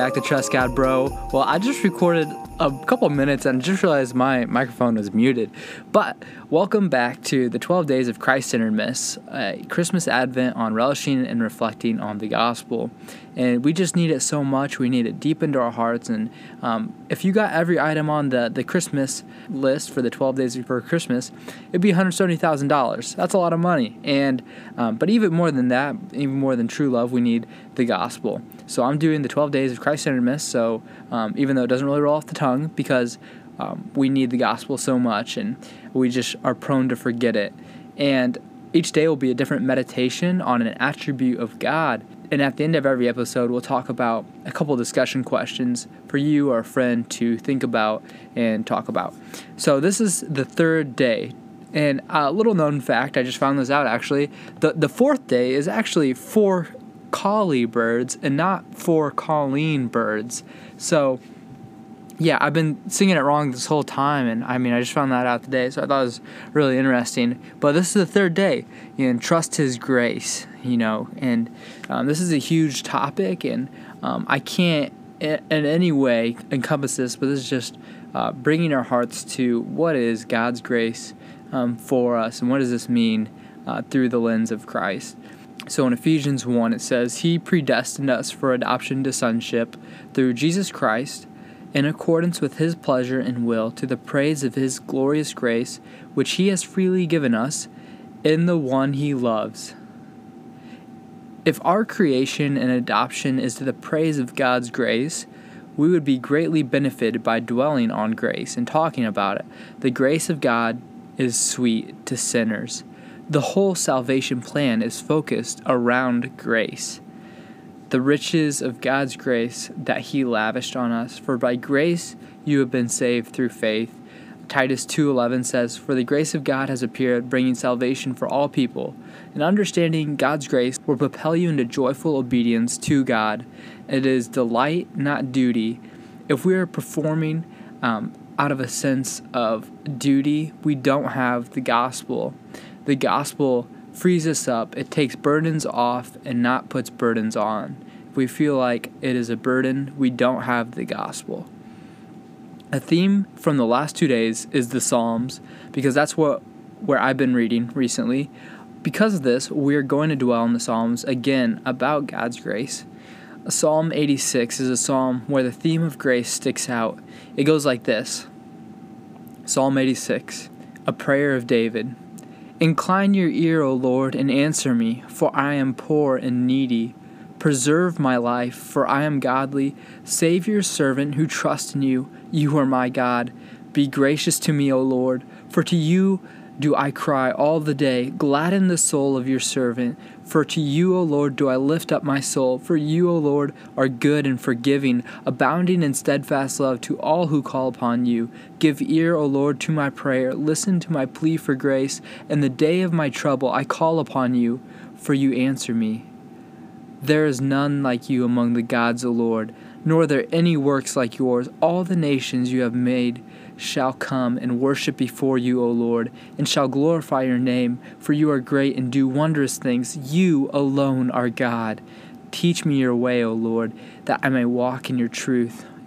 Back to Trust God, bro. Well, I just recorded a couple minutes and I just realized my microphone was muted. But welcome back to the 12 Days of Christ Centered Miss, a Christmas Advent on relishing and reflecting on the gospel. And we just need it so much. We need it deep into our hearts. And um, if you got every item on the, the Christmas list for the 12 days before Christmas, it'd be $170,000. That's a lot of money. And um, but even more than that, even more than true love, we need the gospel. So I'm doing the 12 days of Christ centered miss. So um, even though it doesn't really roll off the tongue, because um, we need the gospel so much and we just are prone to forget it. And each day will be a different meditation on an attribute of God. And at the end of every episode, we'll talk about a couple discussion questions for you or a friend to think about and talk about. So, this is the third day. And a little known fact, I just found this out actually. The, the fourth day is actually for colly birds and not for calling birds. So, yeah, I've been singing it wrong this whole time, and I mean, I just found that out today, so I thought it was really interesting. But this is the third day, and trust His grace, you know, and um, this is a huge topic, and um, I can't in, in, any way encompass this, but this is just uh, bringing our hearts to what is God's grace um, for us, and what does this mean uh, through the lens of Christ. So in Ephesians 1, it says, He predestined us for adoption to sonship through Jesus Christ, in accordance with His pleasure and will, to the praise of His glorious grace, which He has freely given us in the one He loves. If our creation and adoption is to the praise of God's grace, we would be greatly benefited by dwelling on grace and talking about it. The grace of God is sweet to sinners. The whole salvation plan is focused around grace. The riches of God's grace that He lavished on us. For by grace you have been saved through faith. Titus 2:11 says, "For the grace of God has appeared, bringing salvation for all people." And understanding God's grace will propel you into joyful obedience to God. It is delight, not duty. If we are performing um, out of a sense of duty, we don't have the gospel the gospel frees us up. It takes burdens off and not puts burdens on. If we feel like it is a burden, we don't have the gospel. A theme from the last two days is the Psalms, because that's what where I've been reading recently. Because of this, we're going to dwell in the Psalms again about God's grace. Psalm 86 is a psalm where the theme of grace sticks out. It goes like this Psalm 86, a prayer of David. Incline your ear, O Lord, and answer me, for I am poor and needy. Preserve my life, for I am godly. Save your servant who trusts in you. You are my God. Be gracious to me, O Lord, for to you do I cry all the day. Gladden the soul of your servant. For to you, O Lord, do I lift up my soul. For you, O Lord, are good and forgiving, abounding in steadfast love to all who call upon you. Give ear, O Lord, to my prayer. Listen to my plea for grace. In the day of my trouble, I call upon you, for you answer me. There is none like you among the gods, O Lord, nor are there any works like yours. All the nations you have made shall come and worship before you, O Lord, and shall glorify your name, for you are great and do wondrous things. You alone are God. Teach me your way, O Lord, that I may walk in your truth.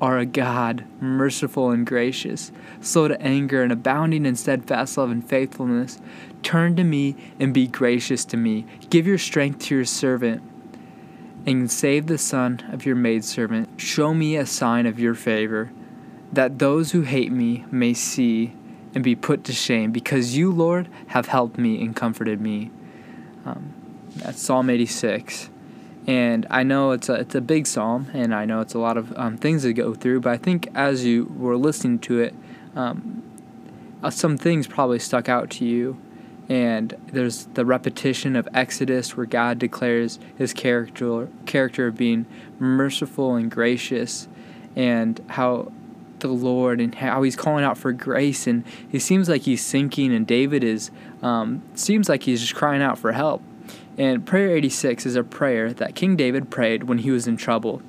are a God, merciful and gracious, slow to anger and abounding in steadfast love and faithfulness. Turn to me and be gracious to me. Give your strength to your servant and save the son of your maidservant. Show me a sign of your favor, that those who hate me may see and be put to shame, because you, Lord, have helped me and comforted me. Um, that's Psalm 86. And I know it's a, it's a big psalm, and I know it's a lot of um, things to go through, but I think as you were listening to it, um, uh, some things probably stuck out to you. And there's the repetition of Exodus, where God declares his character, character of being merciful and gracious, and how the Lord and how he's calling out for grace, and he seems like he's sinking, and David is um, seems like he's just crying out for help. And prayer 86 is a prayer that King David prayed when he was in trouble,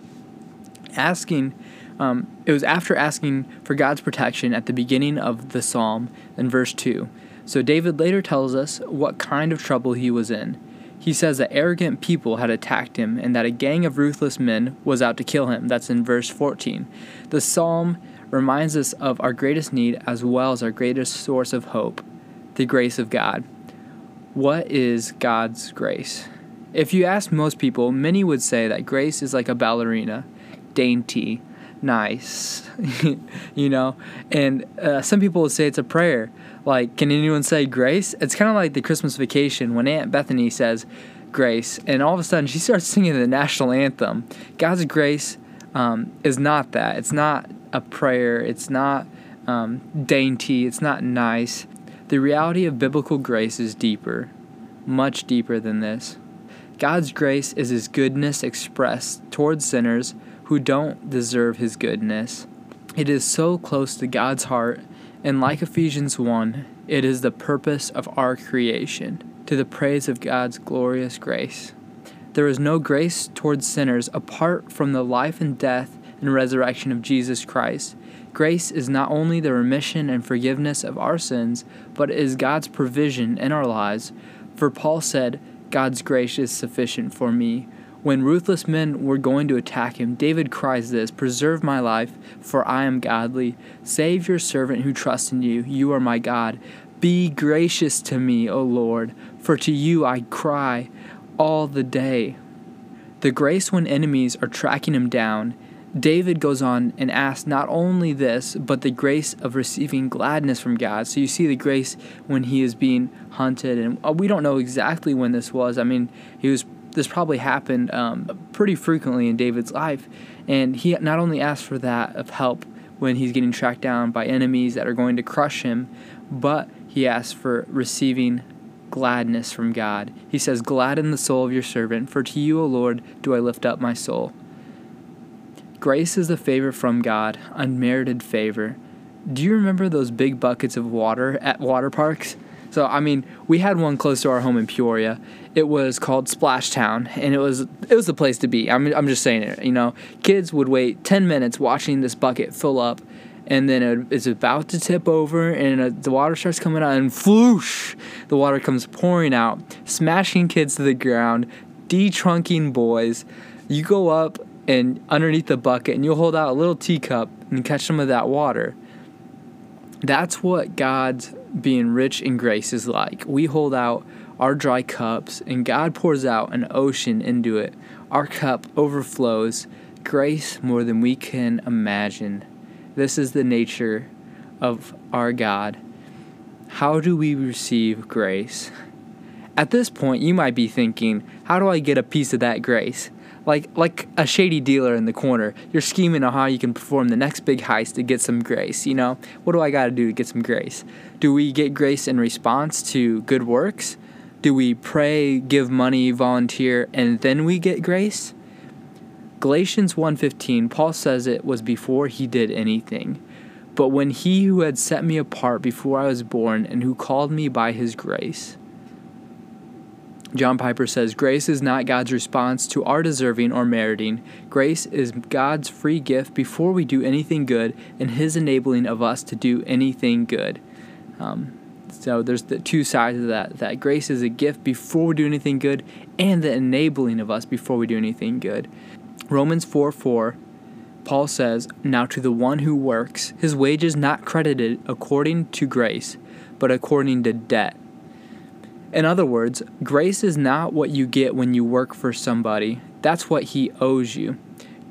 asking. Um, it was after asking for God's protection at the beginning of the psalm in verse 2. So David later tells us what kind of trouble he was in. He says that arrogant people had attacked him and that a gang of ruthless men was out to kill him. That's in verse 14. The psalm reminds us of our greatest need as well as our greatest source of hope the grace of God. What is God's grace? If you ask most people, many would say that grace is like a ballerina, dainty, nice, you know? And uh, some people would say it's a prayer. Like, can anyone say grace? It's kind of like the Christmas vacation when Aunt Bethany says grace, and all of a sudden she starts singing the national anthem. God's grace um, is not that. It's not a prayer. It's not um, dainty. It's not nice. The reality of biblical grace is deeper, much deeper than this. God's grace is His goodness expressed towards sinners who don't deserve His goodness. It is so close to God's heart and like Ephesians 1, it is the purpose of our creation, to the praise of God's glorious grace. There is no grace towards sinners apart from the life and death and resurrection of Jesus Christ. Grace is not only the remission and forgiveness of our sins, but is God's provision in our lives. For Paul said, God's grace is sufficient for me, when ruthless men were going to attack him, David cries this Preserve my life, for I am godly. Save your servant who trusts in you. You are my God. Be gracious to me, O Lord, for to you I cry all the day. The grace when enemies are tracking him down. David goes on and asks not only this, but the grace of receiving gladness from God. So you see the grace when he is being hunted, and uh, we don't know exactly when this was. I mean, he was this probably happened um, pretty frequently in David's life. And he not only asked for that of help when he's getting tracked down by enemies that are going to crush him, but he asked for receiving gladness from God. He says, Gladden the soul of your servant, for to you, O Lord, do I lift up my soul. Grace is the favor from God, unmerited favor. Do you remember those big buckets of water at water parks? So I mean, we had one close to our home in Peoria. It was called Splashtown, and it was it was the place to be. I'm I'm just saying it. You know, kids would wait ten minutes watching this bucket fill up, and then it, it's about to tip over, and uh, the water starts coming out, and floosh, the water comes pouring out, smashing kids to the ground, detrunking boys. You go up and underneath the bucket, and you'll hold out a little teacup and catch some of that water. That's what God's being rich in grace is like. We hold out our dry cups, and God pours out an ocean into it. Our cup overflows grace more than we can imagine. This is the nature of our God. How do we receive grace? At this point, you might be thinking, how do I get a piece of that grace? Like like a shady dealer in the corner. You're scheming on how you can perform the next big heist to get some grace. You know, what do I got to do to get some grace? Do we get grace in response to good works? Do we pray, give money, volunteer, and then we get grace? Galatians 1:15, Paul says it was before he did anything. But when he who had set me apart before I was born and who called me by his grace. John Piper says, Grace is not God's response to our deserving or meriting. Grace is God's free gift before we do anything good and His enabling of us to do anything good. Um, so there's the two sides of that. That grace is a gift before we do anything good and the enabling of us before we do anything good. Romans 4 4, Paul says, Now to the one who works, his wages not credited according to grace, but according to debt. In other words, grace is not what you get when you work for somebody, that's what he owes you.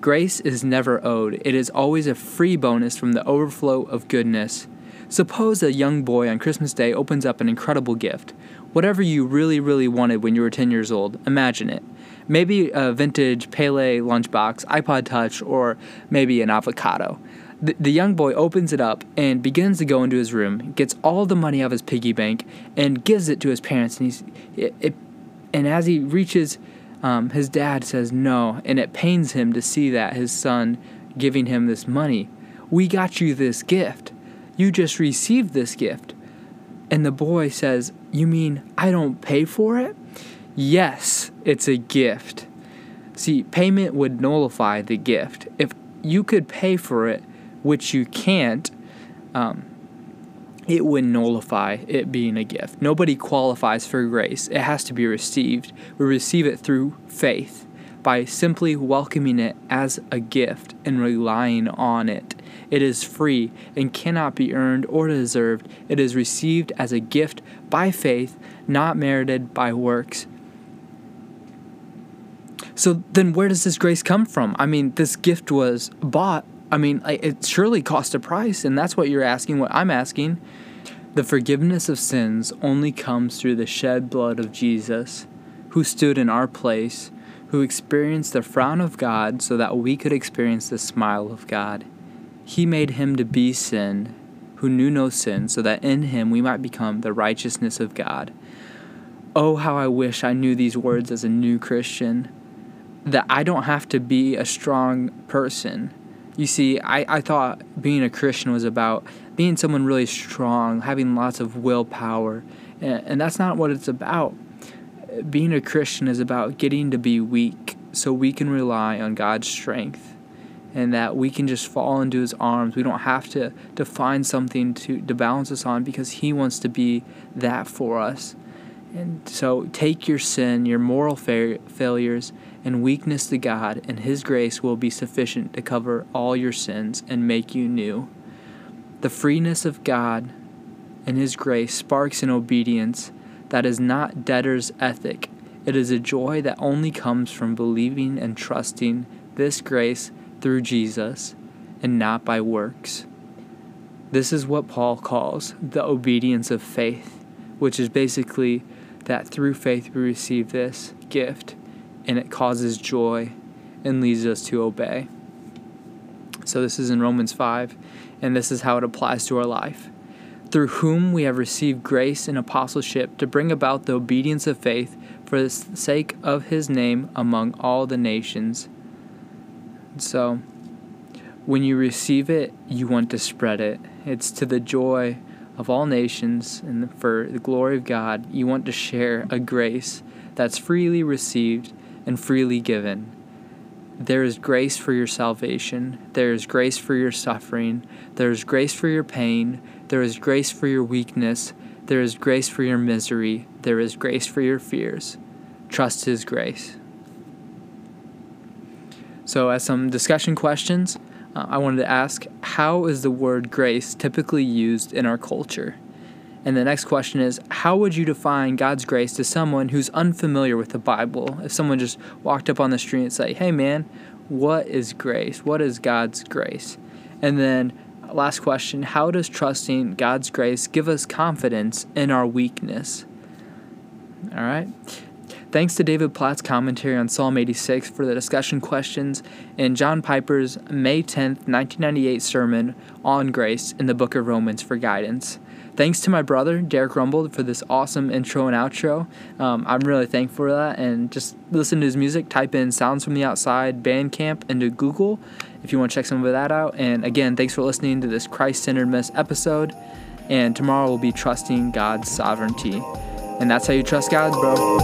Grace is never owed, it is always a free bonus from the overflow of goodness. Suppose a young boy on Christmas Day opens up an incredible gift. Whatever you really, really wanted when you were 10 years old, imagine it. Maybe a vintage Pele lunchbox, iPod Touch, or maybe an avocado. The, the young boy opens it up and begins to go into his room, gets all the money out of his piggy bank, and gives it to his parents. And he's, it, it and as he reaches, um, his dad says no, and it pains him to see that his son giving him this money. We got you this gift. You just received this gift. And the boy says, You mean I don't pay for it? Yes, it's a gift. See, payment would nullify the gift. If you could pay for it, which you can't, um, it would nullify it being a gift. Nobody qualifies for grace, it has to be received. We receive it through faith by simply welcoming it as a gift and relying on it. It is free and cannot be earned or deserved. It is received as a gift by faith, not merited by works. So then, where does this grace come from? I mean, this gift was bought. I mean, it surely cost a price, and that's what you're asking, what I'm asking. The forgiveness of sins only comes through the shed blood of Jesus, who stood in our place, who experienced the frown of God so that we could experience the smile of God. He made him to be sin, who knew no sin, so that in him we might become the righteousness of God. Oh, how I wish I knew these words as a new Christian. That I don't have to be a strong person. You see, I, I thought being a Christian was about being someone really strong, having lots of willpower, and, and that's not what it's about. Being a Christian is about getting to be weak so we can rely on God's strength and that we can just fall into his arms. We don't have to, to find something to, to balance us on because he wants to be that for us. And so take your sin, your moral fa- failures, and weakness to God, and his grace will be sufficient to cover all your sins and make you new. The freeness of God and his grace sparks an obedience that is not debtor's ethic. It is a joy that only comes from believing and trusting this grace through Jesus and not by works. This is what Paul calls the obedience of faith, which is basically that through faith we receive this gift and it causes joy and leads us to obey. So, this is in Romans 5, and this is how it applies to our life. Through whom we have received grace and apostleship to bring about the obedience of faith for the sake of his name among all the nations so when you receive it, you want to spread it. It's to the joy of all nations and for the glory of God. You want to share a grace that's freely received and freely given. There is grace for your salvation. There is grace for your suffering. There is grace for your pain. There is grace for your weakness. There is grace for your misery. There is grace for your fears. Trust His grace. So, as some discussion questions, uh, I wanted to ask how is the word grace typically used in our culture? And the next question is How would you define God's grace to someone who's unfamiliar with the Bible? If someone just walked up on the street and say, Hey man, what is grace? What is God's grace? And then, last question How does trusting God's grace give us confidence in our weakness? All right. Thanks to David Platt's commentary on Psalm 86 for the discussion questions and John Piper's May 10th, 1998 sermon on grace in the book of Romans for guidance. Thanks to my brother, Derek Rumble, for this awesome intro and outro. Um, I'm really thankful for that. And just listen to his music. Type in Sounds from the Outside Bandcamp into Google if you want to check some of that out. And again, thanks for listening to this Christ centered Miss episode. And tomorrow we'll be trusting God's sovereignty. And that's how you trust God, bro.